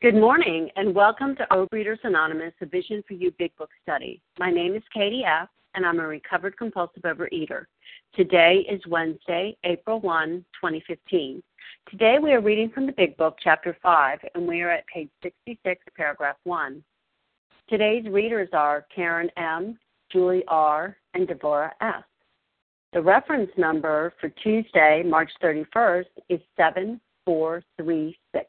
Good morning and welcome to Overeaters Anonymous, a Vision for You Big Book study. My name is Katie F., and I'm a recovered compulsive overeater. Today is Wednesday, April 1, 2015. Today we are reading from the Big Book, Chapter 5, and we are at page 66, paragraph 1. Today's readers are Karen M., Julie R., and Devorah S. The reference number for Tuesday, March 31st is 7436.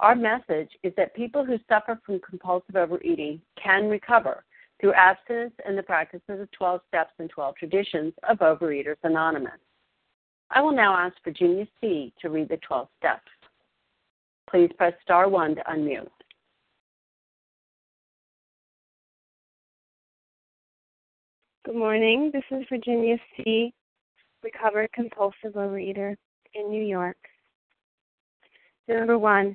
our message is that people who suffer from compulsive overeating can recover through abstinence and the practice of the 12 steps and 12 traditions of Overeaters Anonymous. I will now ask Virginia C. to read the 12 steps. Please press star 1 to unmute. Good morning. This is Virginia C., recovered compulsive overeater in New York. Number one,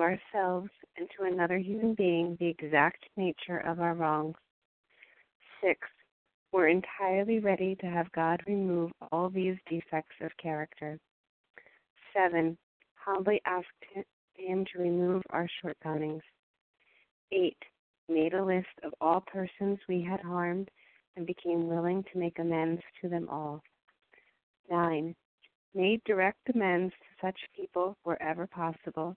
ourselves and to another human being the exact nature of our wrongs. Six, we're entirely ready to have God remove all these defects of character. Seven, humbly asked Him to remove our shortcomings. Eight, made a list of all persons we had harmed and became willing to make amends to them all. Nine, made direct amends to such people wherever possible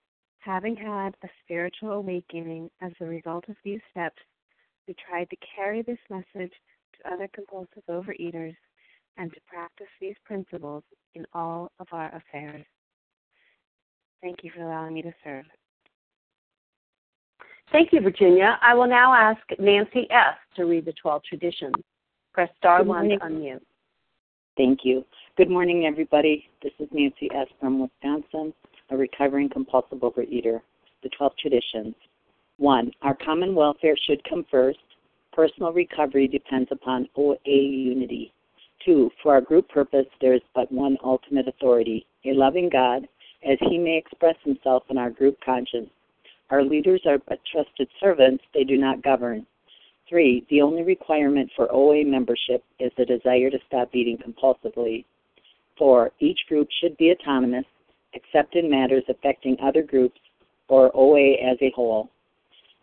Having had a spiritual awakening as a result of these steps, we tried to carry this message to other compulsive overeaters and to practice these principles in all of our affairs. Thank you for allowing me to serve. Thank you, Virginia. I will now ask Nancy S. to read the 12 traditions. Press star 1 to unmute. Thank you. Good morning, everybody. This is Nancy S. from Wisconsin a recovering compulsive overeater. The 12 traditions. 1. Our common welfare should come first. Personal recovery depends upon OA unity. 2. For our group purpose, there is but one ultimate authority, a loving God, as he may express himself in our group conscience. Our leaders are but trusted servants, they do not govern. 3. The only requirement for OA membership is the desire to stop eating compulsively. 4. Each group should be autonomous except in matters affecting other groups or OA as a whole.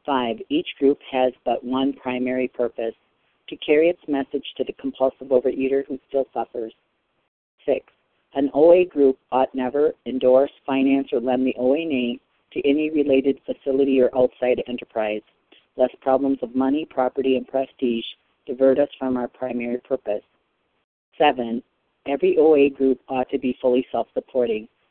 5. Each group has but one primary purpose to carry its message to the compulsive overeater who still suffers. 6. An OA group ought never endorse, finance, or lend the OA name to any related facility or outside enterprise, lest problems of money, property, and prestige divert us from our primary purpose. 7. Every OA group ought to be fully self supporting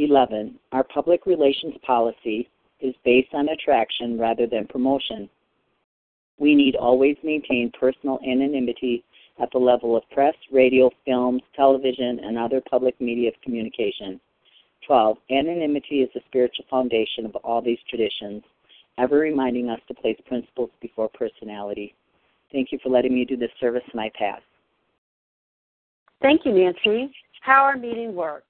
11. Our public relations policy is based on attraction rather than promotion. We need always maintain personal anonymity at the level of press, radio, films, television, and other public media of communication. 12. Anonymity is the spiritual foundation of all these traditions, ever reminding us to place principles before personality. Thank you for letting me do this service, and I pass. Thank you, Nancy. How our meeting works.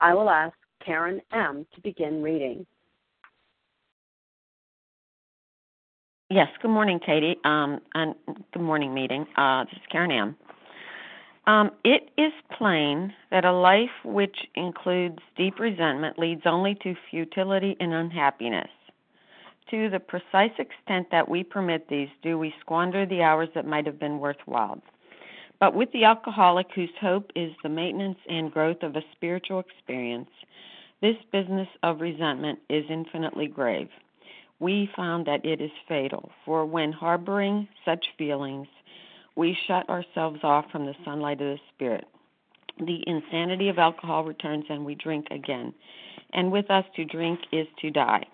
I will ask Karen M. to begin reading. Yes, good morning, Katie. Um, and good morning, meeting. Uh, this is Karen M. Um, it is plain that a life which includes deep resentment leads only to futility and unhappiness. To the precise extent that we permit these, do we squander the hours that might have been worthwhile. But with the alcoholic whose hope is the maintenance and growth of a spiritual experience, this business of resentment is infinitely grave we found that it is fatal, for when harboring such feelings, we shut ourselves off from the sunlight of the Spirit. The insanity of alcohol returns and we drink again. And with us, to drink is to die.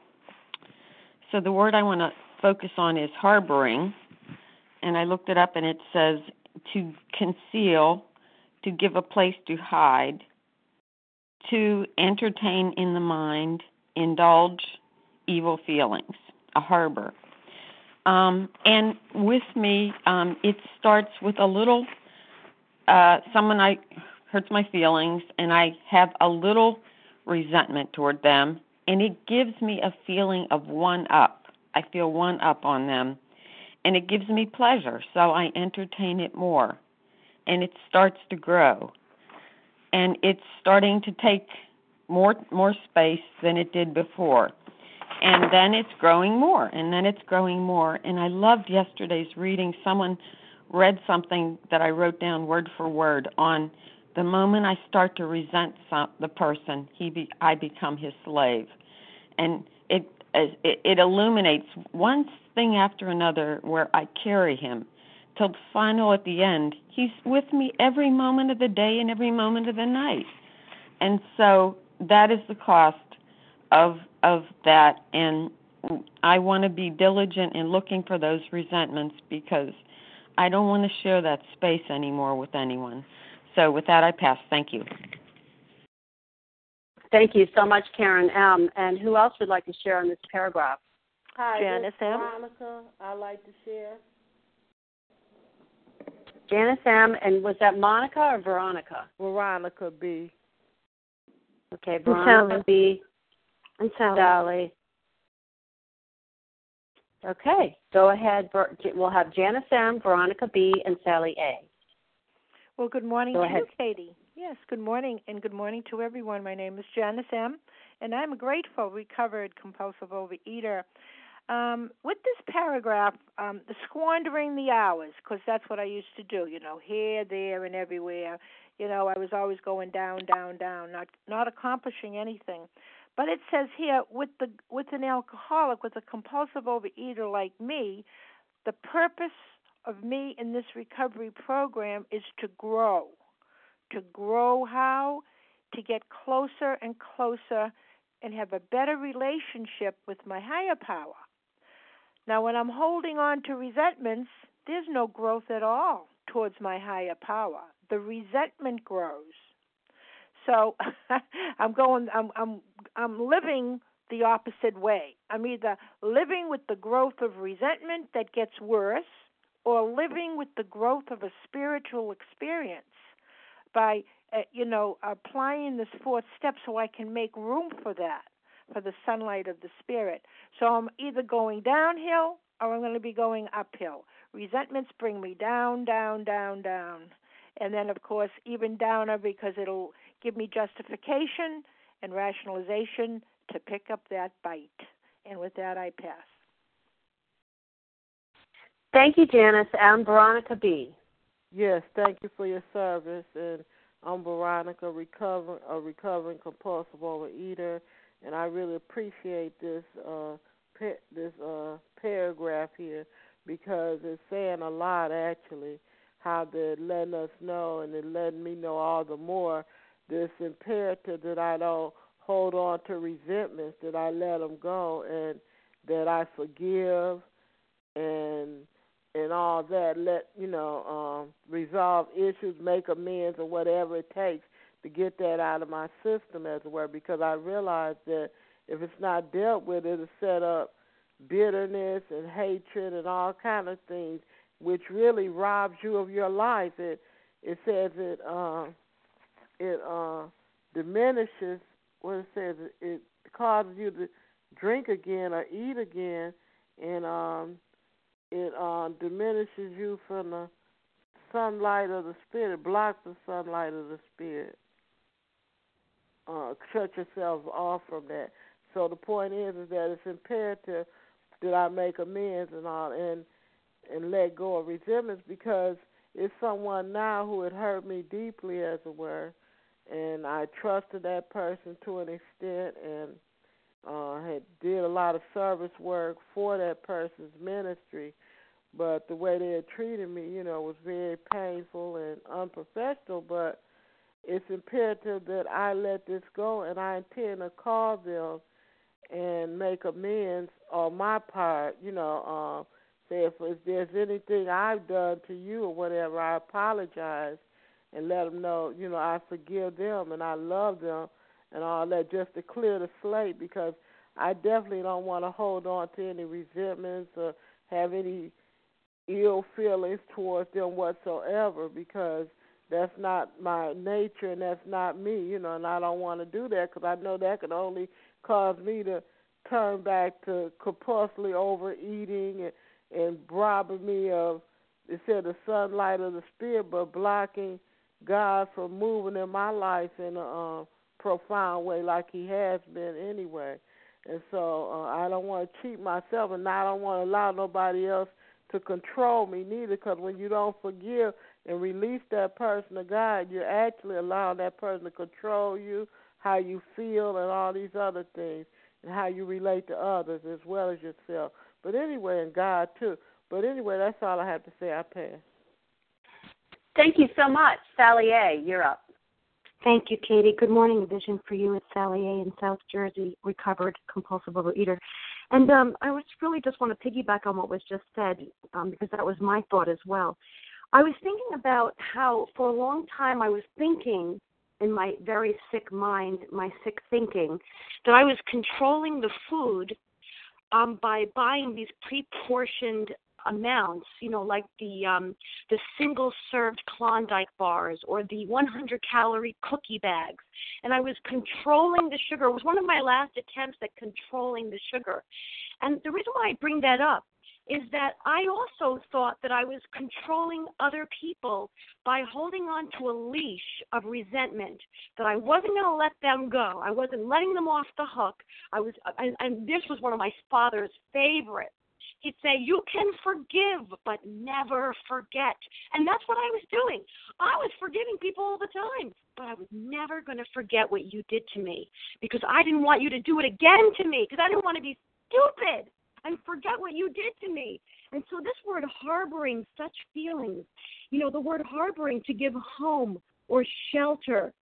So the word I want to focus on is harboring. And I looked it up and it says to conceal, to give a place to hide, to entertain in the mind, indulge, evil feelings, a harbor. Um, and with me, um, it starts with a little uh, someone I hurts my feelings, and I have a little resentment toward them, and it gives me a feeling of one up. I feel one up on them, and it gives me pleasure, so I entertain it more, and it starts to grow, and it's starting to take more more space than it did before. And then it's growing more and then it's growing more. And i loved yesterday's reading. Someone read something that i wrote down word for word on the moment i start to resent some, the person he be, i become his slave. And it, it illuminates one thing after another where i carry him till the final at the end he's with me every moment of the day and every moment of the night and so that is the cost of of that and I want to be diligent in looking for those resentments because I don't want to share that space anymore with anyone. So with that I pass. Thank you. Thank you so much, Karen M. And who else would like to share on this paragraph? Hi, Janice M. Veronica. I'd like to share. Janice M. And was that Monica or Veronica? Veronica B. Okay, Veronica B. And Sally. Sally. Okay, go ahead. We'll have Janice M., Veronica B., and Sally A. Well, good morning Go to ahead. you, Katie. Yes, good morning, and good morning to everyone. My name is Janice M., and I'm a grateful, recovered, compulsive overeater. Um, with this paragraph, um, the squandering the hours, because that's what I used to do, you know, here, there, and everywhere. You know, I was always going down, down, down, not not accomplishing anything. But it says here with the with an alcoholic, with a compulsive overeater like me, the purpose of me in this recovery program is to grow. To grow how? to get closer and closer and have a better relationship with my higher power. Now, when I'm holding on to resentments, there's no growth at all towards my higher power. The resentment grows. So I'm going I'm I'm I'm living the opposite way. I'm either living with the growth of resentment that gets worse or living with the growth of a spiritual experience by uh, you know applying this fourth step so I can make room for that for the sunlight of the spirit. So I'm either going downhill or I'm going to be going uphill. Resentments bring me down, down, down, down. And then, of course, even downer because it'll give me justification and rationalization to pick up that bite. And with that, I pass. Thank you, Janice. I'm Veronica B. Yes, thank you for your service. And I'm Veronica, recover, a recovering compulsive overeater, and I really appreciate this uh, pa- this uh, paragraph here because it's saying a lot actually. How they're letting us know, and they're letting me know all the more this imperative that I don't hold on to resentments, that I let them go, and that I forgive, and and all that. Let you know, um, resolve issues, make amends, or whatever it takes to get that out of my system, as it were. Because I realize that if it's not dealt with, it'll set up bitterness and hatred and all kind of things, which really robs you of your life. It it says it uh, it uh, diminishes what it says. It, it causes you to drink again or eat again, and um, it uh, diminishes you from the sunlight of the spirit. It blocks the sunlight of the spirit. Uh, shut yourselves off from that. So the point is, is that it's imperative that I make amends and all, and and let go of resentments because it's someone now who had hurt me deeply, as it were, and I trusted that person to an extent, and uh, had did a lot of service work for that person's ministry, but the way they had treated me, you know, was very painful and unprofessional. But it's imperative that I let this go, and I intend to call them and make amends on my part. You know, uh, say if, if there's anything I've done to you or whatever, I apologize and let them know. You know, I forgive them and I love them and all that, just to clear the slate because I definitely don't want to hold on to any resentments or have any ill feelings towards them whatsoever because that's not my nature and that's not me, you know, and I don't want to do that because I know that could only cause me to turn back to compulsively overeating and, and robbing me of, it said, the sunlight of the spirit, but blocking God from moving in my life in a uh, profound way like He has been anyway. And so uh, I don't want to cheat myself, and I don't want to allow nobody else to control me neither. Because when you don't forgive and release that person to God, you're actually allowing that person to control you, how you feel, and all these other things, and how you relate to others as well as yourself. But anyway, and God too. But anyway, that's all I have to say. I pass. Thank you so much. Sally A., you're up. Thank you, Katie. Good morning. Vision for you. It's Sally A. in South Jersey, recovered compulsive overeater. And um, I was really just want to piggyback on what was just said um, because that was my thought as well. I was thinking about how for a long time I was thinking in my very sick mind, my sick thinking, that I was controlling the food um, by buying these pre-portioned amounts, you know, like the um, the single served Klondike bars or the 100 calorie cookie bags, and I was controlling the sugar. It was one of my last attempts at controlling the sugar, and the reason why I bring that up is that I also thought that I was controlling other people by holding on to a leash of resentment that I wasn't going to let them go. I wasn't letting them off the hook. I was and, and this was one of my father's favorites He'd say, You can forgive, but never forget. And that's what I was doing. I was forgiving people all the time, but I was never going to forget what you did to me because I didn't want you to do it again to me because I didn't want to be stupid and forget what you did to me. And so, this word harboring such feelings, you know, the word harboring to give home or shelter.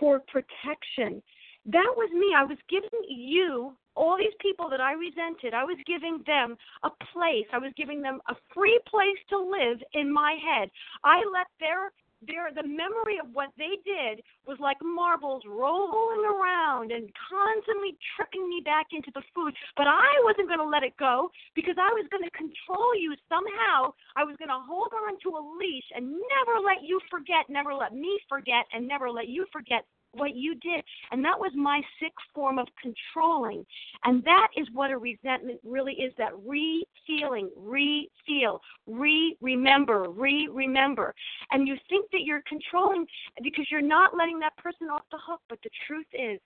for protection. That was me. I was giving you, all these people that I resented, I was giving them a place. I was giving them a free place to live in my head. I let their their the memory of what they did was like marbles rolling around and constantly tricking me back into the food. But I wasn't going to let it go because I was going to control you somehow. I was going to hold on to a leash and never let you forget, never let me forget, and never let you forget what you did. And that was my sick form of controlling. And that is what a resentment really is that re feeling, re feel, re remember, re remember. And you think that you're controlling because you're not letting that person off the hook. But the truth is,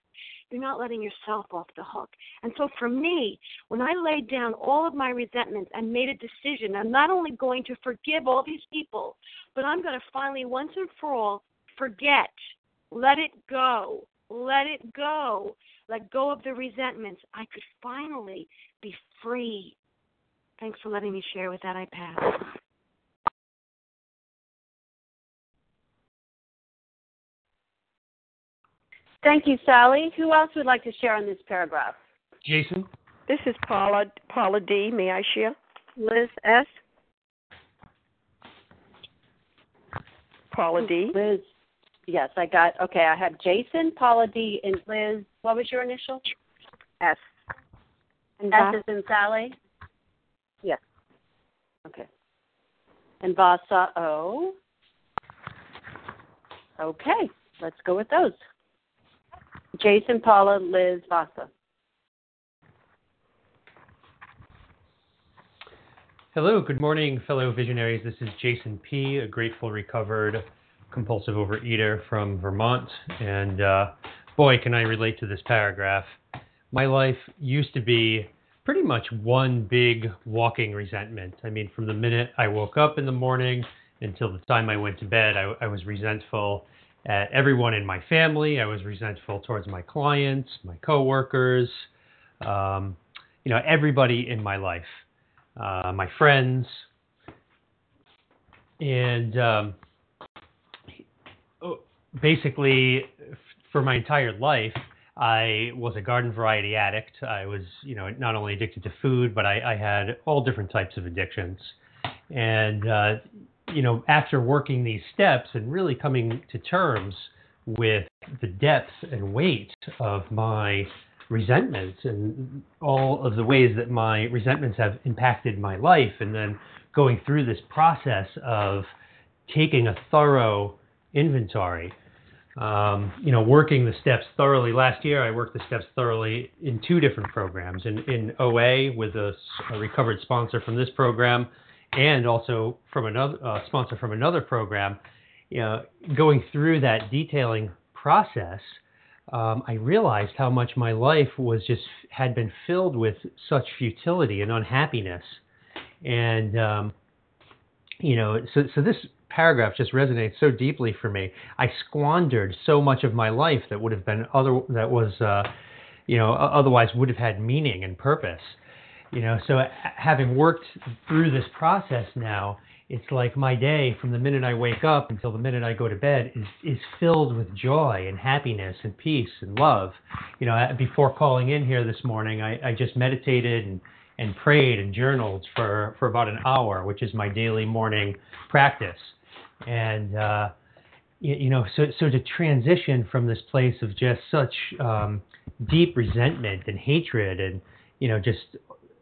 you're not letting yourself off the hook. And so for me, when I laid down all of my resentments and made a decision, I'm not only going to forgive all these people, but I'm going to finally, once and for all, forget let it go. Let it go. Let go of the resentments. I could finally be free. Thanks for letting me share with that. I pass. Thank you, Sally. Who else would like to share on this paragraph? Jason. This is Paula Paula D. May I share? Liz S. Paula D. Liz yes, I got. Okay, I have Jason, Paula D, and Liz. What was your initial? S. And S is in Sally. Yes. Okay. And Vasa O. Oh. Okay, let's go with those. Jason, Paula, Liz, Vasa. Hello, good morning, fellow visionaries. This is Jason P., a grateful recovered compulsive overeater from Vermont, and uh, boy, can I relate to this paragraph. My life used to be pretty much one big walking resentment. I mean, from the minute I woke up in the morning until the time I went to bed, I, I was resentful at everyone in my family. I was resentful towards my clients, my coworkers, um, you know, everybody in my life, uh, my friends. And um, basically, for my entire life, I was a garden variety addict. I was, you know, not only addicted to food, but I, I had all different types of addictions. And, uh, you know, after working these steps and really coming to terms with the depth and weight of my resentments and all of the ways that my resentments have impacted my life, and then going through this process of taking a thorough inventory. Um, you know, working the steps thoroughly. Last year, I worked the steps thoroughly in two different programs. In, in OA with a, a recovered sponsor from this program, and also from another uh, sponsor from another program. You know, going through that detailing process, um, I realized how much my life was just had been filled with such futility and unhappiness, and um, you know, so so this paragraph just resonates so deeply for me. I squandered so much of my life that would have been other that was, uh, you know, otherwise would have had meaning and purpose. You know, so having worked through this process now, it's like my day from the minute I wake up until the minute I go to bed is is filled with joy and happiness and peace and love. You know, before calling in here this morning, I, I just meditated and and prayed and journaled for, for about an hour, which is my daily morning practice and uh, you, you, know, so so to transition from this place of just such um, deep resentment and hatred, and you know, just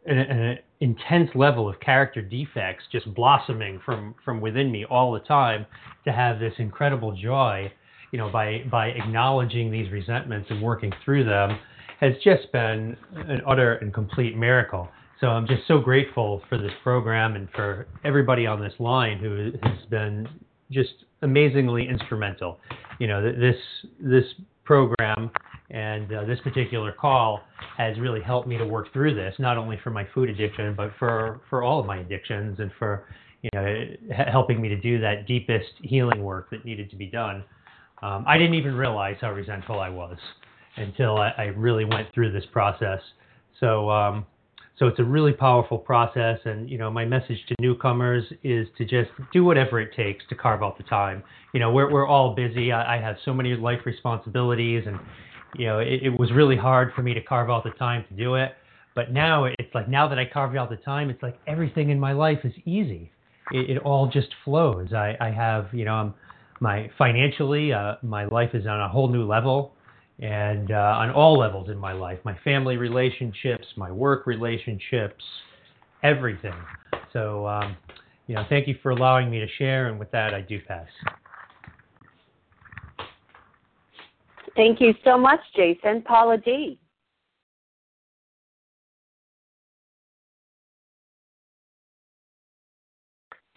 an, an, intense level of character defects just blossoming from from within me all the time, to have this incredible joy, you know, by by acknowledging these resentments and working through them, has just been an utter and complete miracle. So I'm just so grateful for this program and for everybody on this line who has been just amazingly instrumental. You know, this this program and uh, this particular call has really helped me to work through this, not only for my food addiction, but for for all of my addictions and for you know helping me to do that deepest healing work that needed to be done. Um, I didn't even realize how resentful I was until I, I really went through this process. So. Um, So it's a really powerful process. And, you know, my message to newcomers is to just do whatever it takes to carve out the time. You know, we're, we're all busy. I, I have so many life responsibilities and, you know, it, it was really hard for me to carve out the time to do it. But now it's like, now that I carved out the time, it's like everything in my life is easy. It, it all just flows. I, I have, you know, I'm, my financially, uh, my life is on a whole new level and uh, on all levels in my life my family relationships, my work relationships, everything. So, um, you know, thank you for allowing me to share. And with that, I do pass. Thank you so much, Jason. Paula D.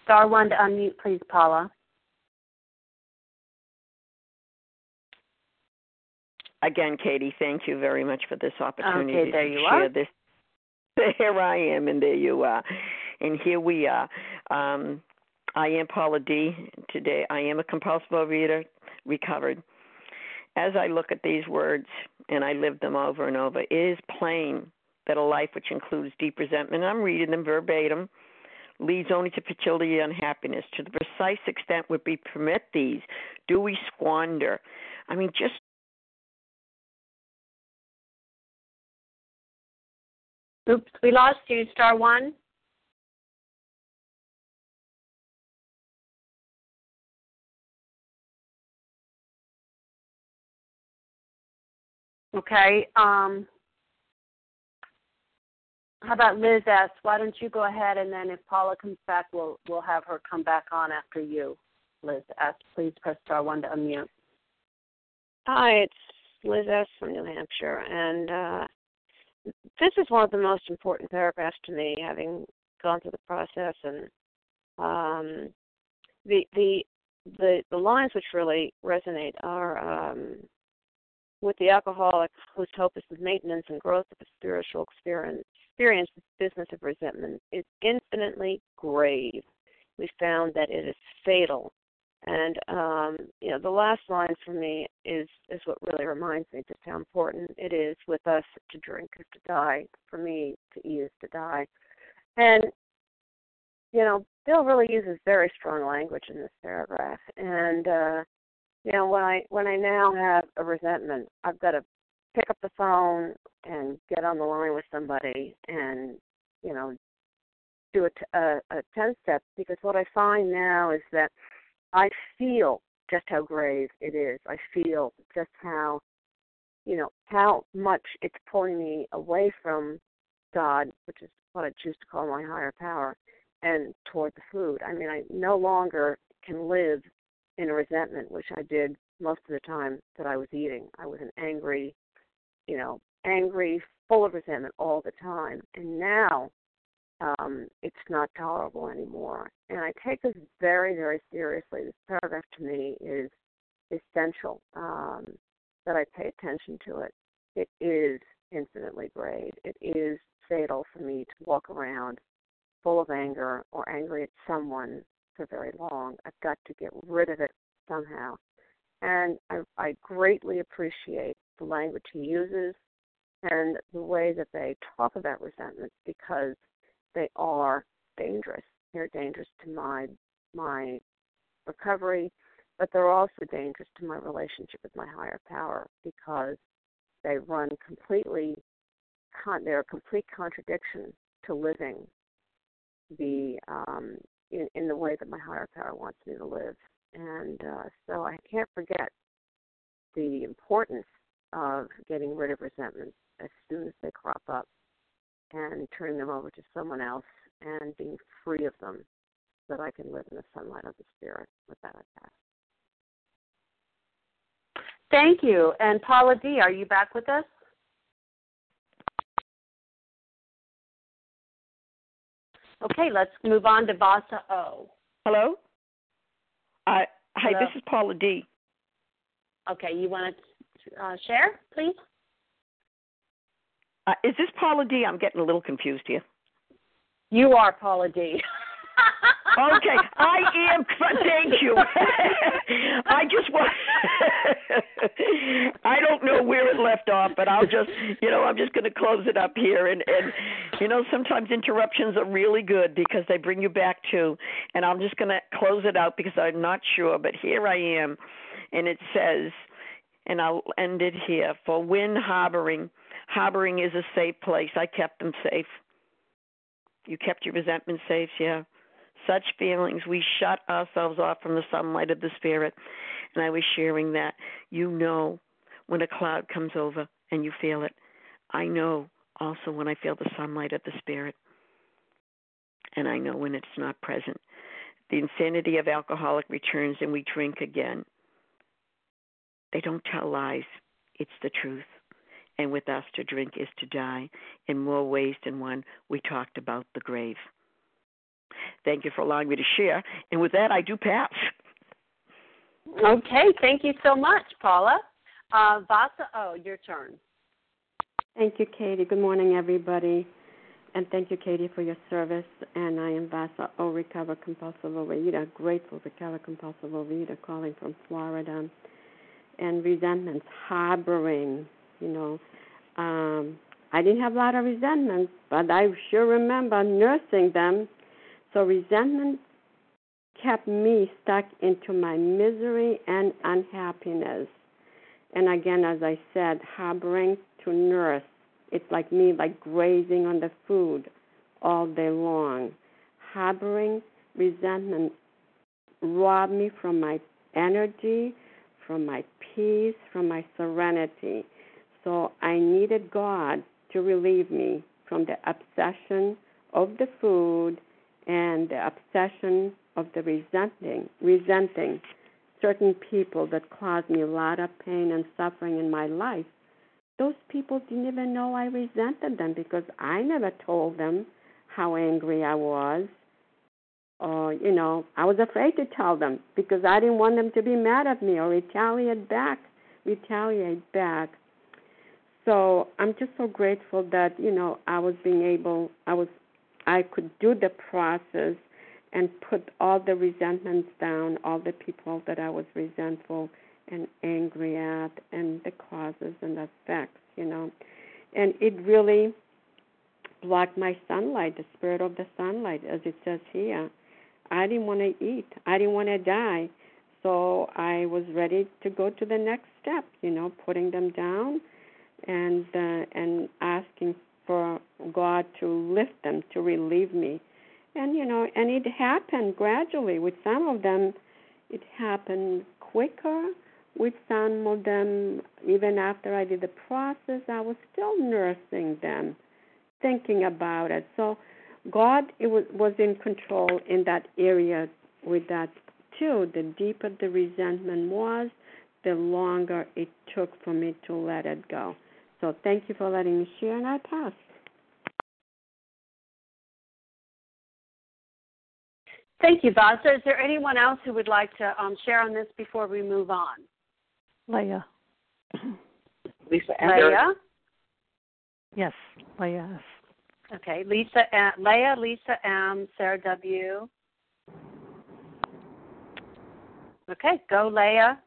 Star one to unmute, please, Paula. Again, Katie, thank you very much for this opportunity okay, there to you share are. this. There I am, and there you are, and here we are. Um, I am Paula D. Today, I am a compulsive overeater, recovered. As I look at these words and I live them over and over, it is plain that a life which includes deep resentment, I'm reading them verbatim, leads only to fertility and unhappiness. To the precise extent would we permit these, do we squander? I mean, just Oops, we lost you. Star one. Okay. Um, how about Liz S? Why don't you go ahead and then if Paula comes back, we'll we'll have her come back on after you. Liz S. Please press star one to unmute. Hi, it's Liz S. from New Hampshire, and uh, this is one of the most important paragraphs to me, having gone through the process and um, the the the the lines which really resonate are um, with the alcoholic whose hope is the maintenance and growth of a spiritual experience. Experience the business of resentment is infinitely grave. We found that it is fatal and um, you know, the last line for me is is what really reminds me just how important it is with us to drink is to die. For me, to eat is to die. And you know, Bill really uses very strong language in this paragraph. And uh, you know, when I when I now have a resentment, I've got to pick up the phone and get on the line with somebody and you know do a, a, a ten step because what I find now is that I feel just how grave it is. I feel just how, you know, how much it's pulling me away from God, which is what I choose to call my higher power, and toward the food. I mean, I no longer can live in resentment, which I did most of the time that I was eating. I was an angry, you know, angry, full of resentment all the time. And now um, it's not tolerable anymore. And I take this very, very seriously. This paragraph to me is essential um, that I pay attention to it. It is infinitely grave. It is fatal for me to walk around full of anger or angry at someone for very long. I've got to get rid of it somehow. And I, I greatly appreciate the language he uses and the way that they talk about resentment because they are dangerous. They're dangerous to my my recovery, but they're also dangerous to my relationship with my higher power because they run completely con- they're a complete contradiction to living the um, in, in the way that my higher power wants me to live. And uh, so I can't forget the importance of getting rid of resentments as soon as they crop up and turning them over to someone else and being free of them so that I can live in the sunlight of the Spirit. With that, I pass. Thank you. And Paula D., are you back with us? Okay, let's move on to Vasa O. Hello. Uh, hi, Hello. this is Paula D. Okay, you want to uh, share, please? Uh, is this Paula D? I'm getting a little confused here. You are Paula D. Okay, I am. Thank you. I just want. I don't know where it left off, but I'll just, you know, I'm just going to close it up here. And and you know, sometimes interruptions are really good because they bring you back to. And I'm just going to close it out because I'm not sure, but here I am, and it says, and I'll end it here. For when harboring, harboring is a safe place. I kept them safe. You kept your resentment safe, yeah such feelings, we shut ourselves off from the sunlight of the Spirit. And I was sharing that. You know when a cloud comes over and you feel it. I know also when I feel the sunlight of the Spirit. And I know when it's not present. The insanity of alcoholic returns and we drink again. They don't tell lies, it's the truth. And with us, to drink is to die. In more ways than one, we talked about the grave. Thank you for allowing me to share. And with that, I do pass. Okay, thank you so much, Paula. Uh, Vasa, oh, your turn. Thank you, Katie. Good morning, everybody. And thank you, Katie, for your service. And I am Vasa O, recover compulsive overeater, grateful recover compulsive overeater, calling from Florida. And resentments, harboring, you know. Um, I didn't have a lot of resentments, but I sure remember nursing them so resentment kept me stuck into my misery and unhappiness. And again, as I said, harboring to nurse. It's like me, like grazing on the food all day long. Harboring resentment robbed me from my energy, from my peace, from my serenity. So I needed God to relieve me from the obsession of the food and the obsession of the resenting, resenting certain people that caused me a lot of pain and suffering in my life. Those people didn't even know I resented them because I never told them how angry I was. Or, you know, I was afraid to tell them because I didn't want them to be mad at me or retaliate back, retaliate back. So I'm just so grateful that, you know, I was being able, I was I could do the process and put all the resentments down, all the people that I was resentful and angry at, and the causes and the effects, you know. And it really blocked my sunlight, the spirit of the sunlight, as it says here. I didn't want to eat. I didn't want to die. So I was ready to go to the next step, you know, putting them down and uh, and asking for God to lift them, to relieve me. And you know, and it happened gradually. With some of them, it happened quicker. With some of them, even after I did the process, I was still nursing them, thinking about it. So God it was, was in control in that area with that too. The deeper the resentment was, the longer it took for me to let it go. So thank you for letting me share, and I pass. Thank you, Vasa. Is there anyone else who would like to um, share on this before we move on? Leah. Lisa Leah? Yes, Leah Okay, Lisa, uh, Leah, Lisa M, Sarah W. Okay, go, Leah.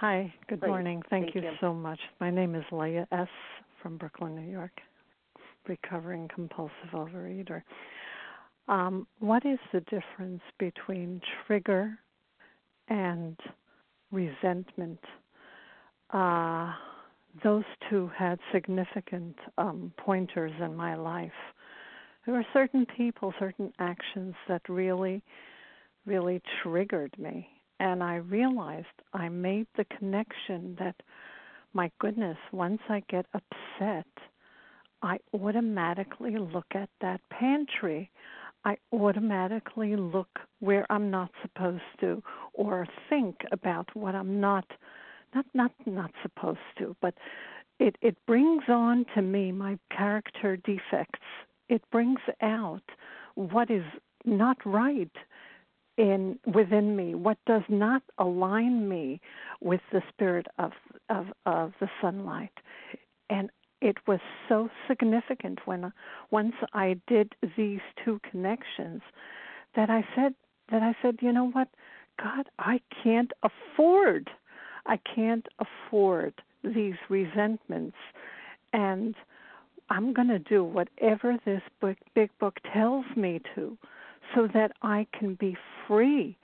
Hi, good Please. morning. Thank, Thank you, you so much. My name is Leah S. from Brooklyn, New York, recovering compulsive overeater. Um, what is the difference between trigger and resentment? Uh, those two had significant um, pointers in my life. There were certain people, certain actions that really, really triggered me and I realized I made the connection that my goodness, once I get upset, I automatically look at that pantry. I automatically look where I'm not supposed to or think about what I'm not not not not supposed to, but it it brings on to me my character defects. It brings out what is not right in within me what does not align me with the spirit of of of the sunlight. And it was so significant when once I did these two connections that I said that I said you know what? God I can't afford I can't afford these resentments and I'm going to do whatever this book, big book tells me to so that I can be free.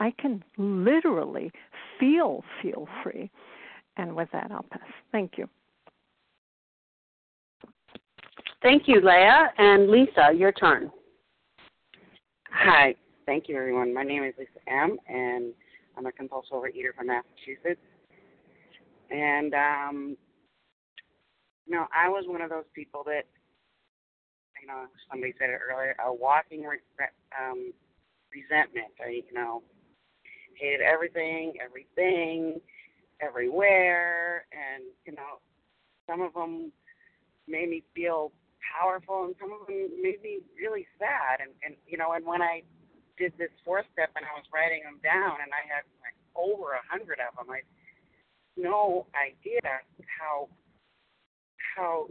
I can literally feel feel free. And with that I'll pass. Thank you. Thank you, Leah. And Lisa, your turn. Hi. Thank you, everyone. My name is Lisa M., and I'm a compulsive overeater from Massachusetts. And, um, you know, I was one of those people that, you know, somebody said it earlier, a walking re- um, resentment. I, you know, hated everything, everything, everywhere, and, you know, some of them made me feel powerful, and some of them made me really sad. And, and you know, and when I did this four step and I was writing them down, and I had like over a hundred of them, I had no idea how how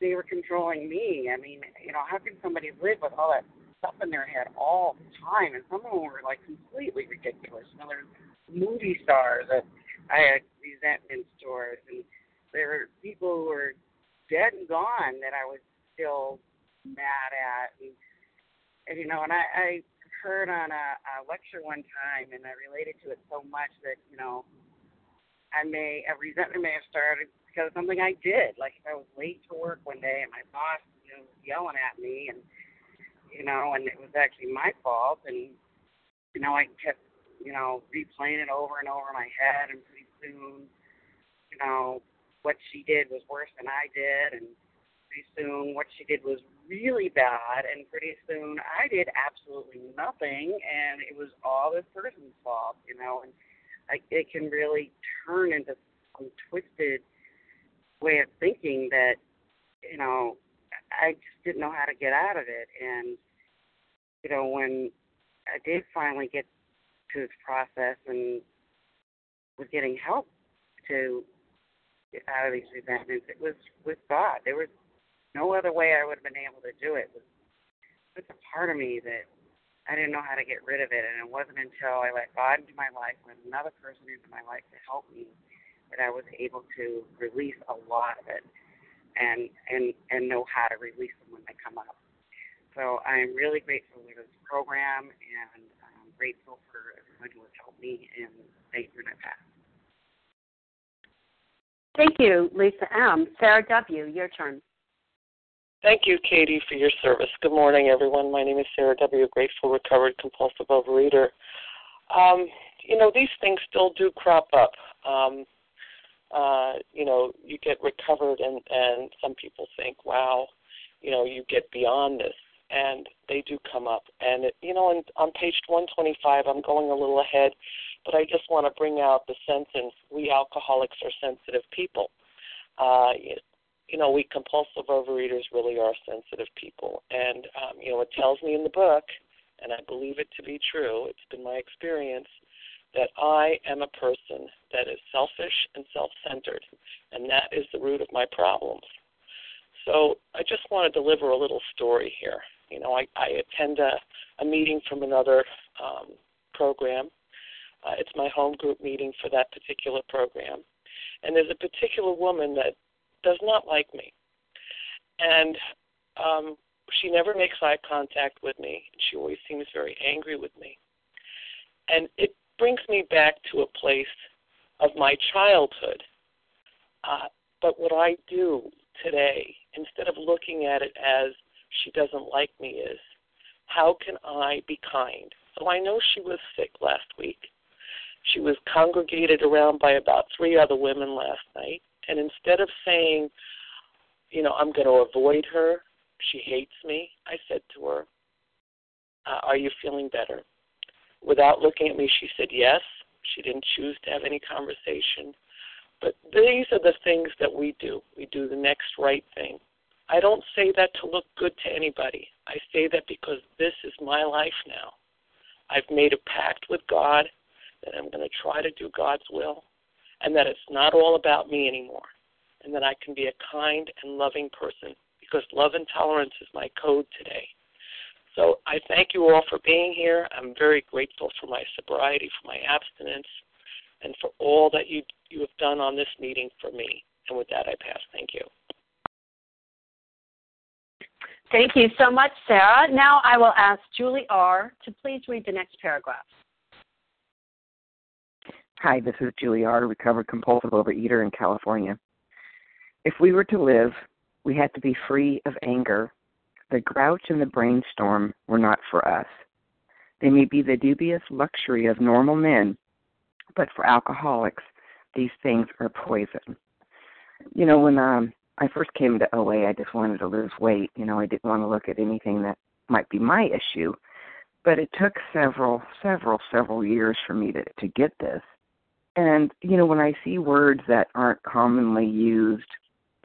they were controlling me. I mean, you know, how can somebody live with all that stuff in their head all the time? And some of them were like completely ridiculous. You know, there's movie stars that I had resentment towards, and there were people who were dead and gone that I was still mad at. And, and you know, and I, I heard on a, a lecture one time, and I related to it so much that you know, I may a resentment may have started because of something I did. Like if I was late to work one day and my boss you know, was yelling at me, and you know, and it was actually my fault, and you know, I kept you know replaying it over and over in my head, and pretty soon, you know, what she did was worse than I did, and pretty soon what she did was really bad, and pretty soon I did absolutely nothing, and it was all this person's fault, you know, and like it can really turn into some twisted way of thinking that, you know, I just didn't know how to get out of it, and you know when I did finally get to this process and was getting help to get out of these resentments. It was with God. There was no other way I would have been able to do it. It was a part of me that I didn't know how to get rid of it, and it wasn't until I let God into my life, let another person into my life to help me, that I was able to release a lot of it, and and and know how to release them when they come up. So I'm really grateful for this program, and I'm grateful for everyone who has helped me, and thank you for that path. Thank you, Lisa M. Sarah W., your turn. Thank you, Katie, for your service. Good morning, everyone. My name is Sarah W., grateful, recovered, compulsive overeater. Um, you know, these things still do crop up. Um, uh, you know, you get recovered, and, and some people think, wow, you know, you get beyond this. And they do come up. And, it, you know, and on page 125, I'm going a little ahead but I just want to bring out the sentence we alcoholics are sensitive people. Uh, you know, we compulsive overeaters really are sensitive people. And, um, you know, it tells me in the book, and I believe it to be true, it's been my experience, that I am a person that is selfish and self centered, and that is the root of my problems. So I just want to deliver a little story here. You know, I, I attend a, a meeting from another um, program uh, it's my home group meeting for that particular program. And there's a particular woman that does not like me. And um, she never makes eye contact with me. She always seems very angry with me. And it brings me back to a place of my childhood. Uh, but what I do today, instead of looking at it as she doesn't like me, is how can I be kind? So I know she was sick last week. She was congregated around by about three other women last night. And instead of saying, you know, I'm going to avoid her, she hates me, I said to her, uh, Are you feeling better? Without looking at me, she said yes. She didn't choose to have any conversation. But these are the things that we do. We do the next right thing. I don't say that to look good to anybody. I say that because this is my life now. I've made a pact with God that I'm going to try to do God's will, and that it's not all about me anymore, and that I can be a kind and loving person because love and tolerance is my code today. So I thank you all for being here. I'm very grateful for my sobriety, for my abstinence, and for all that you you have done on this meeting for me. And with that, I pass. Thank you. Thank you so much, Sarah. Now I will ask Julie R. to please read the next paragraph. Hi, this is Julie R., recovered compulsive overeater in California. If we were to live, we had to be free of anger. The grouch and the brainstorm were not for us. They may be the dubious luxury of normal men, but for alcoholics, these things are poison. You know, when um, I first came to OA, I just wanted to lose weight. You know, I didn't want to look at anything that might be my issue. But it took several, several, several years for me to to get this. And you know, when I see words that aren't commonly used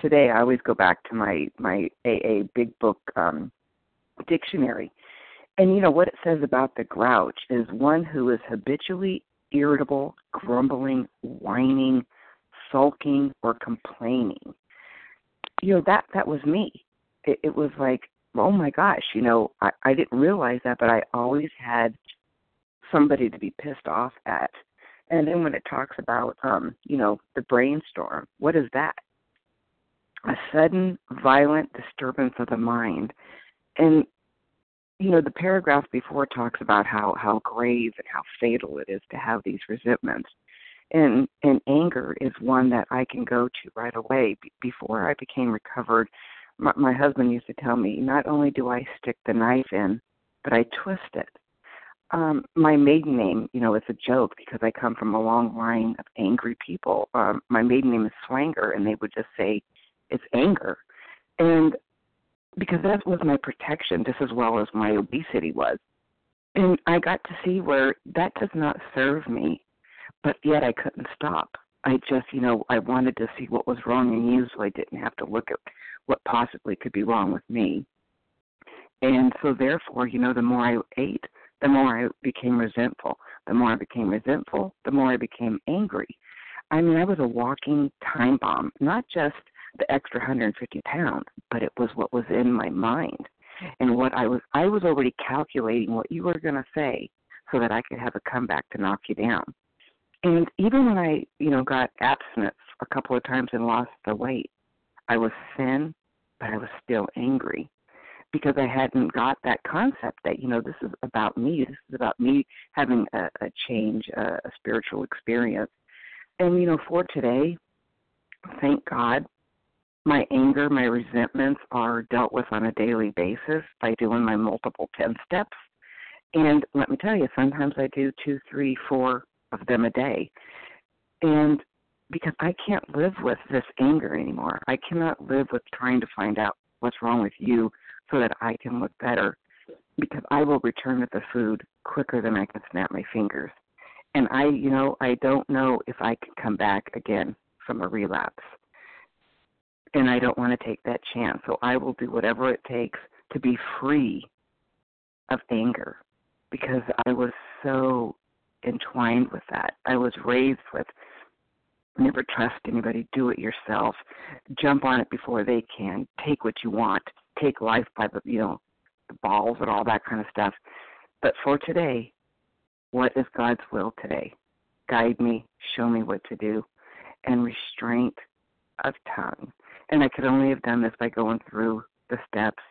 today, I always go back to my my AA Big Book um, dictionary. And you know what it says about the grouch is one who is habitually irritable, grumbling, whining, sulking, or complaining. You know that that was me. It, it was like, oh my gosh, you know, I, I didn't realize that, but I always had somebody to be pissed off at. And then when it talks about, um, you know, the brainstorm, what is that? A sudden, violent disturbance of the mind. And you know the paragraph before talks about how how grave and how fatal it is to have these resentments. And and anger is one that i can go to right away. Be- before i became recovered my, my husband used to tell me not only do i stick the knife in but i twist it. Um my maiden name you know is a joke because i come from a long line of angry people. Um my maiden name is swanger and they would just say it's anger and because that was my protection just as well as my obesity was. And I got to see where that does not serve me, but yet I couldn't stop. I just, you know, I wanted to see what was wrong in you so I didn't have to look at what possibly could be wrong with me. And so therefore, you know, the more I ate, the more I became resentful. The more I became resentful, the more I became angry. I mean, I was a walking time bomb, not just the extra 150 pounds, but it was what was in my mind and what I was I was already calculating what you were going to say so that I could have a comeback to knock you down. And even when I, you know, got abstinence a couple of times and lost the weight, I was thin, but I was still angry because I hadn't got that concept that you know this is about me. This is about me having a, a change, a, a spiritual experience. And you know, for today, thank God my anger, my resentments are dealt with on a daily basis by doing my multiple 10 steps. And let me tell you, sometimes I do two, three, four of them a day. And because I can't live with this anger anymore, I cannot live with trying to find out what's wrong with you so that I can look better because I will return to the food quicker than I can snap my fingers. And I, you know, I don't know if I can come back again from a relapse and I don't want to take that chance. So I will do whatever it takes to be free of anger because I was so entwined with that. I was raised with never trust anybody, do it yourself, jump on it before they can, take what you want, take life by the you know, the balls and all that kind of stuff. But for today, what is God's will today? Guide me, show me what to do, and restraint of tongue and I could only have done this by going through the steps,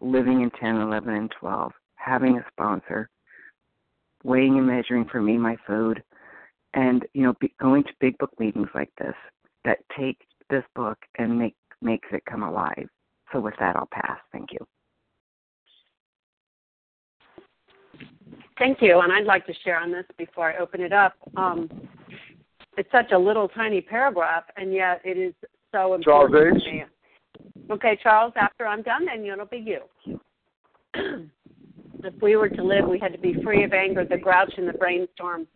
living in 10, 11, and 12, having a sponsor, weighing and measuring for me my food, and you know, be, going to big book meetings like this that take this book and make makes it come alive. So with that, I'll pass. Thank you. Thank you, and I'd like to share on this before I open it up. Um, it's such a little tiny paragraph, and yet it is so important Charles me. Okay, Charles, after I'm done, then it'll be you. if we were to live, we had to be free of anger, the grouch, and the brainstorm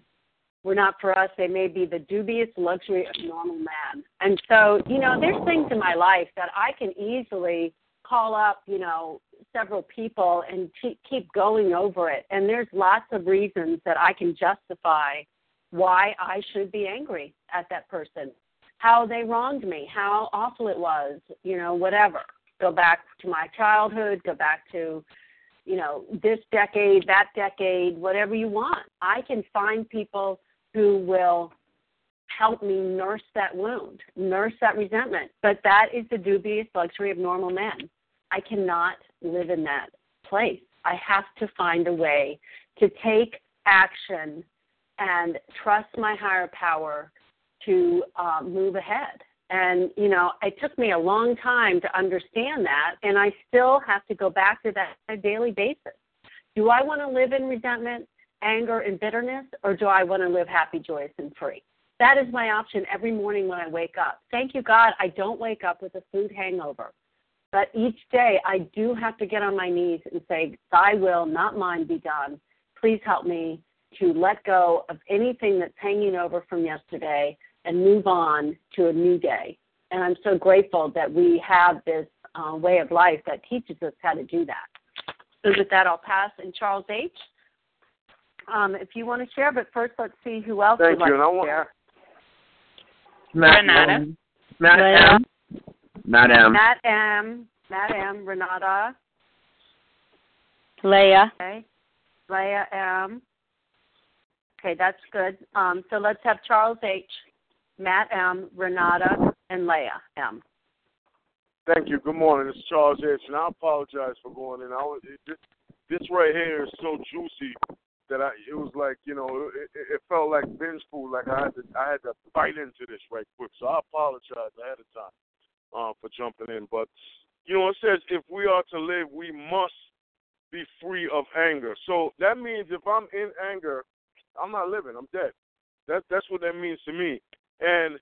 were not for us. They may be the dubious luxury of normal man. And so, you know, there's things in my life that I can easily call up, you know, several people and keep going over it. And there's lots of reasons that I can justify why I should be angry at that person how they wronged me, how awful it was, you know, whatever. Go back to my childhood, go back to, you know, this decade, that decade, whatever you want. I can find people who will help me nurse that wound, nurse that resentment. But that is the dubious luxury of normal men. I cannot live in that place. I have to find a way to take action and trust my higher power to uh, move ahead. And, you know, it took me a long time to understand that, and I still have to go back to that on a daily basis. Do I want to live in resentment, anger, and bitterness, or do I want to live happy, joyous, and free? That is my option every morning when I wake up. Thank you, God, I don't wake up with a food hangover. But each day I do have to get on my knees and say, Thy will, not mine, be done. Please help me to let go of anything that's hanging over from yesterday and move on to a new day. And I'm so grateful that we have this uh, way of life that teaches us how to do that. So with that, I'll pass. And Charles H., um, if you want to share, but first let's see who else Thank would you. like And I to want- share. Matt Renata. Matt Leah. M. Matt M. Matt M. Matt M. Renata. Leah. Okay. Leah M. Okay, that's good. Um, so let's have Charles H., Matt M., Renata, and Leah M. Thank you. Good morning. It's Charles H. And I apologize for going in. I was, it, this, right here is so juicy that I it was like you know it, it it felt like binge food. Like I had to I had to bite into this right quick. So I apologize ahead of time uh, for jumping in. But you know it says if we are to live, we must be free of anger. So that means if I'm in anger, I'm not living. I'm dead. That that's what that means to me. And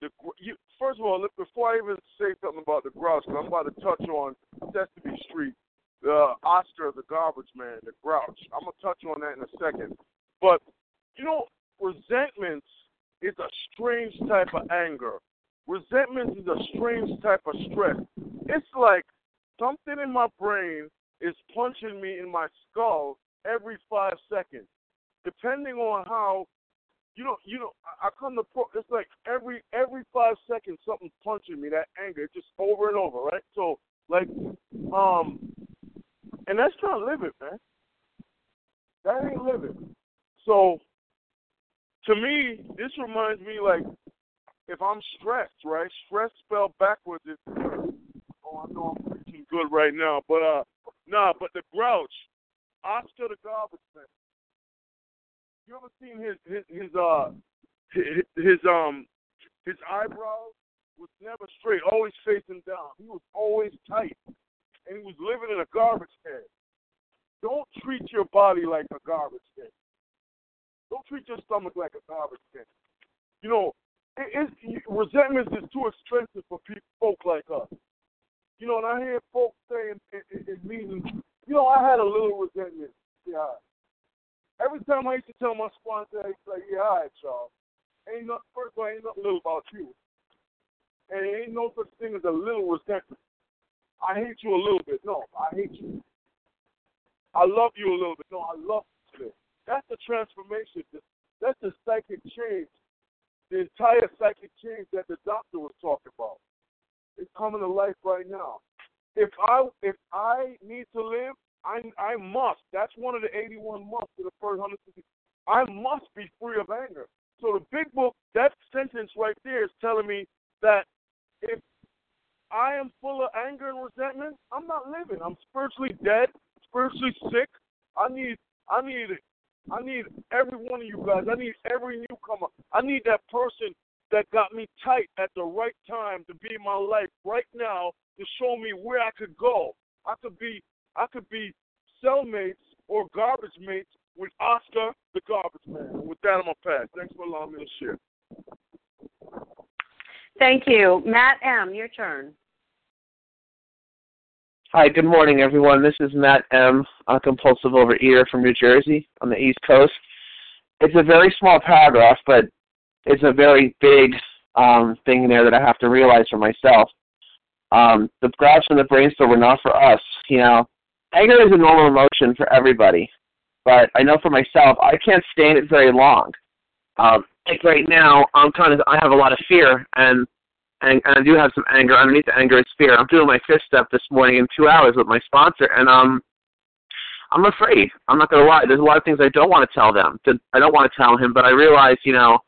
the you, first of all, before I even say something about the Grouch, I'm about to touch on Sesame Street, the Oscar the garbage man, the grouch. I'm gonna touch on that in a second. But you know, resentment is a strange type of anger. Resentment is a strange type of stress. It's like something in my brain is punching me in my skull every five seconds, depending on how you know, you know, I come to pro. It's like every every five seconds something's punching me. That anger, it's just over and over, right? So, like, um, and that's not living, man. That ain't living. So, to me, this reminds me like if I'm stressed, right? Stress spelled backwards is. Oh, I know I'm preaching good right now, but uh, nah, but the grouch, Oscar the garbage man. You ever seen his his, his uh his, his um his eyebrows was never straight, always facing down. He was always tight, and he was living in a garbage can. Don't treat your body like a garbage can. Don't treat your stomach like a garbage can. You know, it, it, resentment is too expensive for people, folk like us. You know, and I hear folks saying in, in, in meetings, you know, I had a little resentment. Yeah. Every time I used to tell my sponsor, he's like, yeah, all right, Charles. Ain't no, first of all, ain't nothing little about you. And there ain't no such thing as a little resentment. I hate you a little bit. No, I hate you. I love you a little bit. No, I love you. That's the transformation. That's the psychic change. The entire psychic change that the doctor was talking about. It's coming to life right now. If I if I need to live, I I must. That's one of the 81 musts of the first 150. I must be free of anger. So the big book, that sentence right there is telling me that if I am full of anger and resentment, I'm not living. I'm spiritually dead, spiritually sick. I need I need it. I need every one of you guys. I need every newcomer. I need that person that got me tight at the right time to be in my life right now to show me where I could go. I could be I could be cellmates or garbage mates with Oscar the garbage man. With that I'm gonna pass. Thanks for allowing me to share. Thank you. Matt M., your turn. Hi, good morning, everyone. This is Matt M., a compulsive overeater from New Jersey on the East Coast. It's a very small paragraph, but it's a very big um, thing there that I have to realize for myself. Um, the grouch and the brainstorm were not for us. You know, anger is a normal emotion for everybody, but I know for myself, I can't stand it very long. Um, like right now, I'm kind of I have a lot of fear, and and, and I do have some anger. Underneath the anger is fear. I'm doing my fifth step this morning in two hours with my sponsor, and um, I'm afraid. I'm not gonna lie. There's a lot of things I don't want to tell them. I don't want to tell him, but I realize, you know,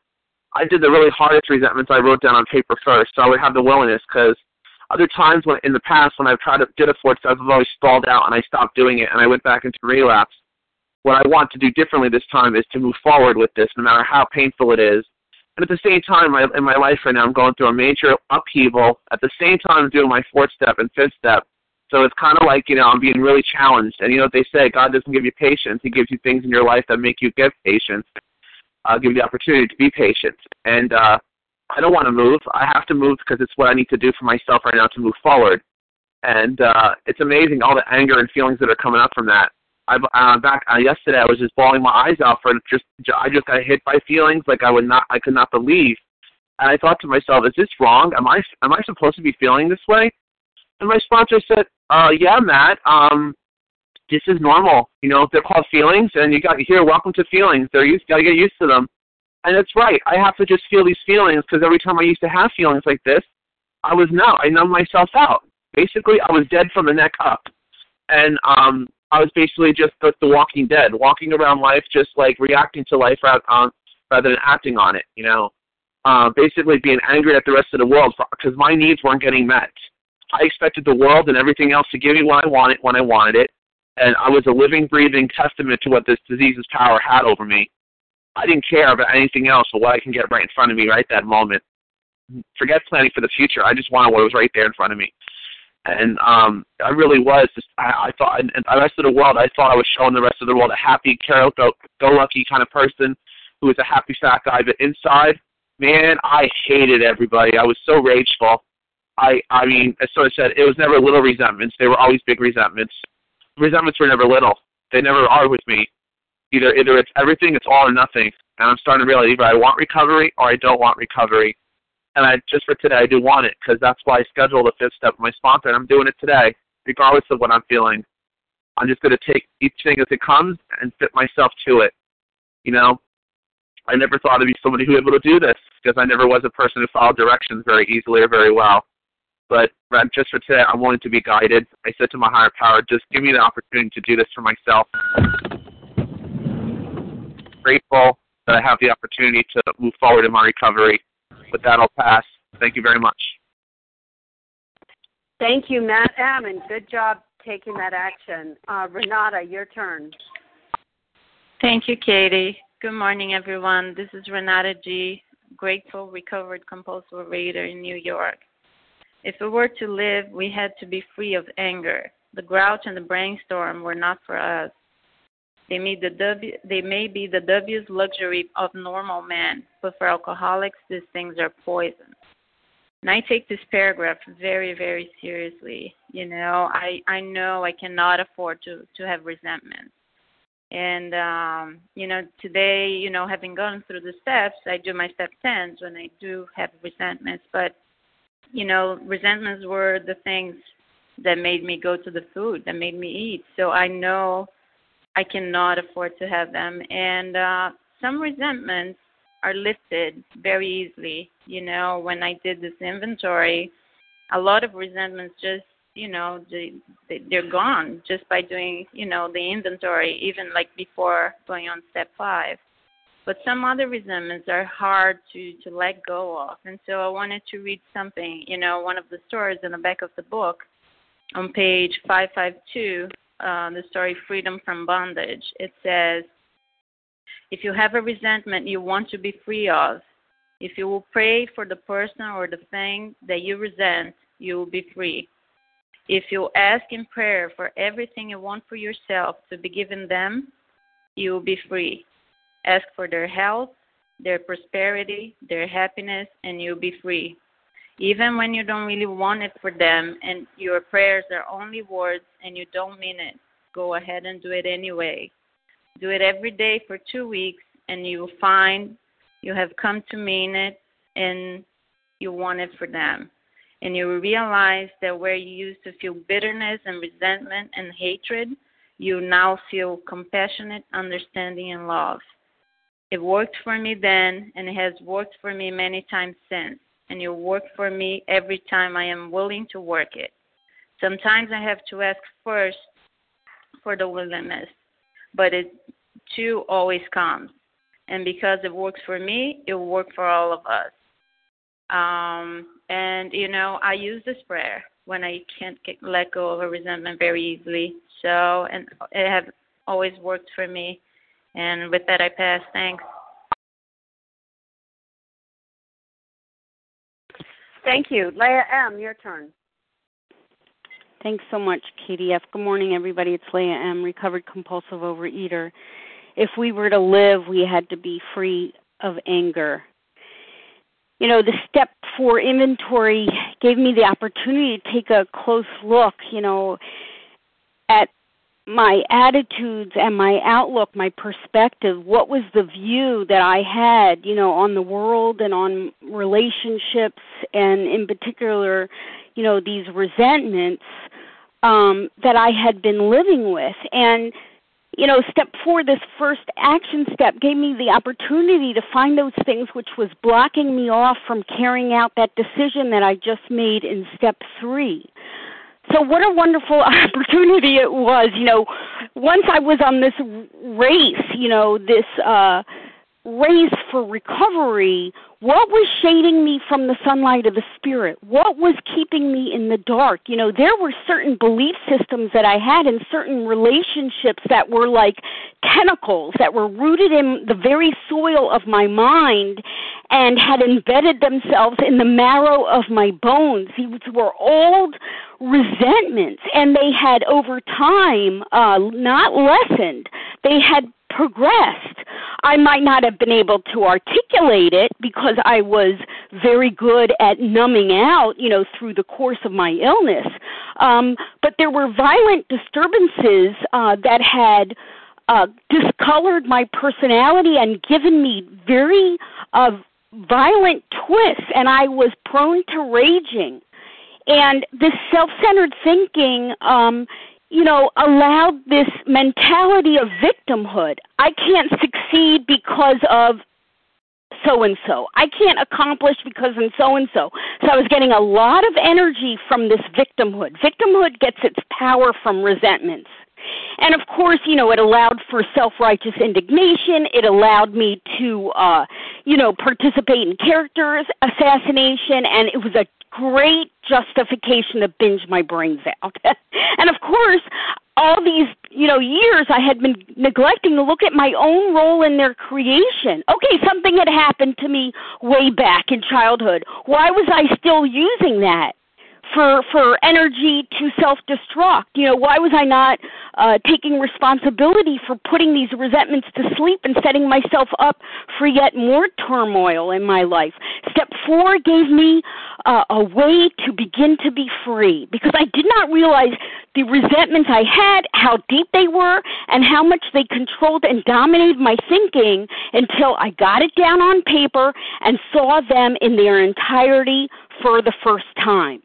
I did the really hardest resentments I wrote down on paper first, so I would have the willingness. Because other times when in the past when I've tried to did a fourth step, I've always stalled out and I stopped doing it and I went back into relapse. What I want to do differently this time is to move forward with this, no matter how painful it is. And at the same time, my, in my life right now, I'm going through a major upheaval. At the same time, I'm doing my fourth step and fifth step. So it's kind of like, you know, I'm being really challenged. And you know what they say, God doesn't give you patience. He gives you things in your life that make you get patience, uh, give you the opportunity to be patient. And uh, I don't want to move. I have to move because it's what I need to do for myself right now to move forward. And uh, it's amazing all the anger and feelings that are coming up from that. I uh, back uh, yesterday I was just bawling my eyes out for just I just got hit by feelings like I would not I could not believe, and I thought to myself, is this wrong? Am I am I supposed to be feeling this way? And my sponsor said, uh, yeah, Matt, um, this is normal. You know, they're called feelings, and you got here. Welcome to feelings. They're used. Got to get used to them. And it's right. I have to just feel these feelings because every time I used to have feelings like this, I was numb. I numbed myself out. Basically, I was dead from the neck up, and um, I was basically just the, the Walking Dead, walking around life, just like reacting to life rather, um, rather than acting on it. You know, uh, basically being angry at the rest of the world because my needs weren't getting met. I expected the world and everything else to give me what I wanted when I wanted it, and I was a living, breathing testament to what this disease's power had over me. I didn't care about anything else but what I can get right in front of me right that moment. Forget planning for the future. I just wanted what was right there in front of me. And um I really was just I, I thought and the rest of the world I thought I was showing the rest of the world a happy, go go lucky kind of person who was a happy fat guy, but inside, man, I hated everybody. I was so rageful. I I mean, as I said, it was never little resentments. They were always big resentments. Resentments were never little. They never are with me. Either either it's everything, it's all or nothing. And I'm starting to realize either I want recovery or I don't want recovery. And I just for today I do want it because that's why I scheduled the fifth step with my sponsor, and I'm doing it today, regardless of what I'm feeling. I'm just going to take each thing as it comes and fit myself to it. You know, I never thought I'd be somebody who was able to do this because I never was a person who followed directions very easily or very well. But just for today, I'm willing to be guided. I said to my higher power, just give me the opportunity to do this for myself. Grateful that I have the opportunity to move forward in my recovery. With that, I'll pass. Thank you very much. Thank you, Matt M. And good job taking that action. Uh, Renata, your turn. Thank you, Katie. Good morning, everyone. This is Renata G., grateful, recovered compulsive reader in New York. If we were to live, we had to be free of anger. The grouch and the brainstorm were not for us. They, made the w, they may be the W's luxury of normal men, but for alcoholics, these things are poison. And I take this paragraph very, very seriously. You know, I, I know I cannot afford to, to have resentment. And, um, you know, today, you know, having gone through the steps, I do my step 10s when I do have resentments, but you know, resentments were the things that made me go to the food, that made me eat. So I know I cannot afford to have them. And uh, some resentments are lifted very easily. You know, when I did this inventory, a lot of resentments just, you know, they, they they're gone just by doing, you know, the inventory, even like before going on step five but some other resentments are hard to to let go of and so i wanted to read something you know one of the stories in the back of the book on page 552 uh, the story freedom from bondage. It says if you have a resentment you want to be free of if you will pray for the person or the thing that you resent you will be free. If you ask in prayer for everything you want for yourself to be given them you will be free. Ask for their health, their prosperity, their happiness, and you'll be free. Even when you don't really want it for them and your prayers are only words and you don't mean it, go ahead and do it anyway. Do it every day for two weeks, and you will find you have come to mean it and you want it for them. And you will realize that where you used to feel bitterness and resentment and hatred, you now feel compassionate, understanding, and love. It worked for me then, and it has worked for me many times since, and will work for me every time I am willing to work it. Sometimes I have to ask first for the willingness, but it too always comes. And because it works for me, it will work for all of us. Um, and, you know, I use this prayer when I can't get, let go of a resentment very easily. So, and it has always worked for me. And with that, I pass. Thanks. Thank you. Leah M., your turn. Thanks so much, Katie F. Good morning, everybody. It's Leah M., recovered compulsive overeater. If we were to live, we had to be free of anger. You know, the step four inventory gave me the opportunity to take a close look, you know, my attitudes and my outlook, my perspective, what was the view that I had, you know, on the world and on relationships and in particular, you know, these resentments um that I had been living with. And you know, step four, this first action step gave me the opportunity to find those things which was blocking me off from carrying out that decision that I just made in step three. So what a wonderful opportunity it was, you know, once I was on this race, you know, this uh race for recovery, what was shading me from the sunlight of the spirit? What was keeping me in the dark? You know, there were certain belief systems that I had and certain relationships that were like tentacles that were rooted in the very soil of my mind and had embedded themselves in the marrow of my bones. These were old resentments and they had over time uh not lessened. They had progressed. I might not have been able to articulate it because I was very good at numbing out, you know, through the course of my illness. Um, but there were violent disturbances uh, that had uh, discolored my personality and given me very uh, violent twists, and I was prone to raging. And this self centered thinking um, you know, allowed this mentality of victimhood. I can't succeed because of so and so. I can't accomplish because of so and so. So I was getting a lot of energy from this victimhood. Victimhood gets its power from resentments. And of course, you know, it allowed for self-righteous indignation. It allowed me to, uh, you know, participate in characters assassination, and it was a great justification to binge my brains out. and of course, all these, you know, years I had been neglecting to look at my own role in their creation. Okay, something had happened to me way back in childhood. Why was I still using that? For for energy to self destruct you know why was i not uh taking responsibility for putting these resentments to sleep and setting myself up for yet more turmoil in my life? Step 4 gave me uh, a way to begin to be free because i did not realize the resentments i had how deep they were and how much they controlled and dominated my thinking until i got it down on paper and saw them in their entirety for the first time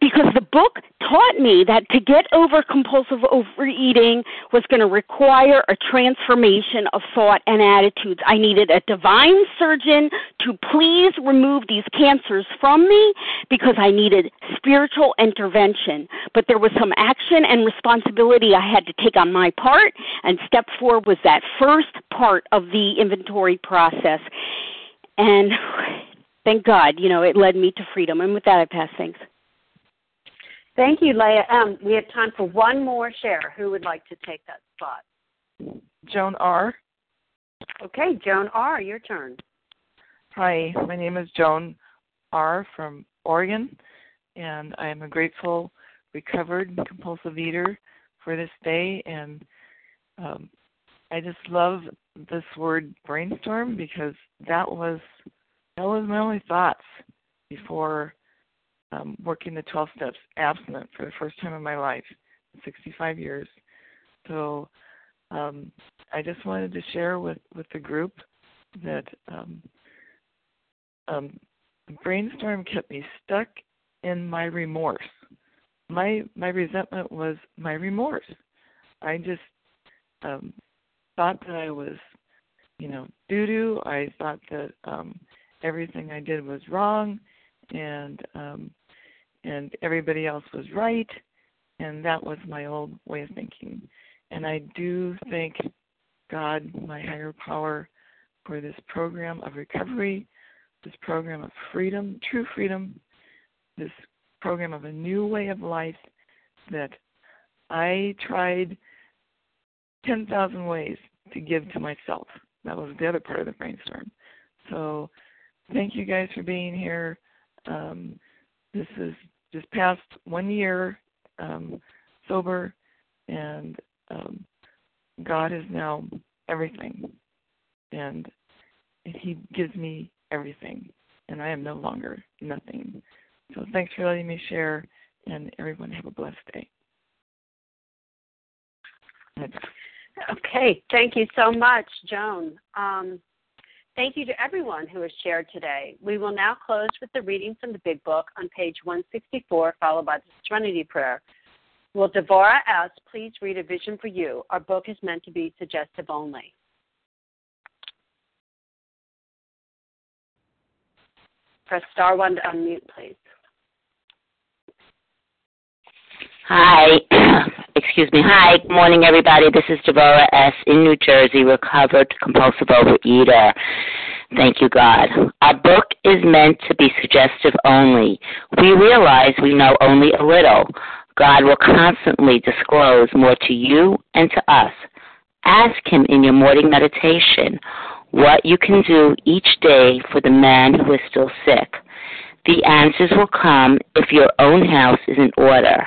because the book taught me that to get over compulsive overeating was going to require a transformation of thought and attitudes. I needed a divine surgeon to please remove these cancers from me because I needed spiritual intervention. But there was some action and responsibility I had to take on my part, and step four was that first part of the inventory process. And thank God, you know, it led me to freedom. And with that, I pass. Thanks. Thank you, Leah. Um, we have time for one more share. Who would like to take that spot? Joan R. Okay, Joan R., your turn. Hi, my name is Joan R. from Oregon, and I am a grateful, recovered compulsive eater for this day. And um, I just love this word brainstorm because that was that was my only thoughts before um, working the 12 steps abstinent for the first time in my life, 65 years. So um, I just wanted to share with, with the group that um, um, brainstorm kept me stuck in my remorse. My my resentment was my remorse. I just um, thought that I was, you know, doo doo. I thought that um, everything I did was wrong, and um, and everybody else was right and that was my old way of thinking and i do thank god my higher power for this program of recovery, this program of freedom, true freedom, this program of a new way of life that I tried 10,000 ways to give to myself. That was the other part of the brainstorm. So, thank you guys for being here. Um, this is just past one year um, sober, and um, God is now everything, and He gives me everything, and I am no longer nothing. So thanks for letting me share, and everyone have a blessed day. Okay, thank you so much, Joan. Um, thank you to everyone who has shared today. We will now close with the reading from the Big Book on page 164, followed by the Serenity Prayer. Will Devora ask, please read a vision for you? Our book is meant to be suggestive only. Press star one to unmute, please. Hi. Excuse me. Hi. Good morning, everybody. This is Deborah S. in New Jersey, recovered compulsive overeater. Thank you, God. Our book is meant to be suggestive only. We realize we know only a little. God will constantly disclose more to you and to us. Ask Him in your morning meditation what you can do each day for the man who is still sick. The answers will come if your own house is in order.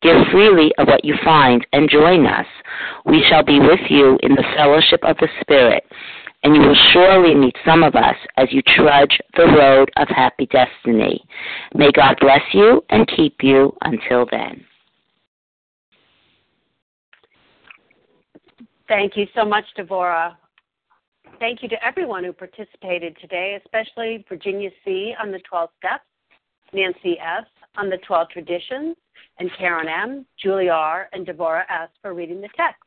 Give freely of what you find and join us. We shall be with you in the fellowship of the Spirit, and you will surely meet some of us as you trudge the road of happy destiny. May God bless you and keep you until then. Thank you so much, Devora. Thank you to everyone who participated today, especially Virginia C. on the 12 steps, Nancy S. on the 12 traditions, and Karen M., Julie R., and Deborah S. for reading the text.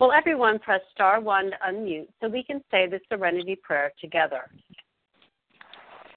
Will everyone press star one to unmute so we can say the serenity prayer together?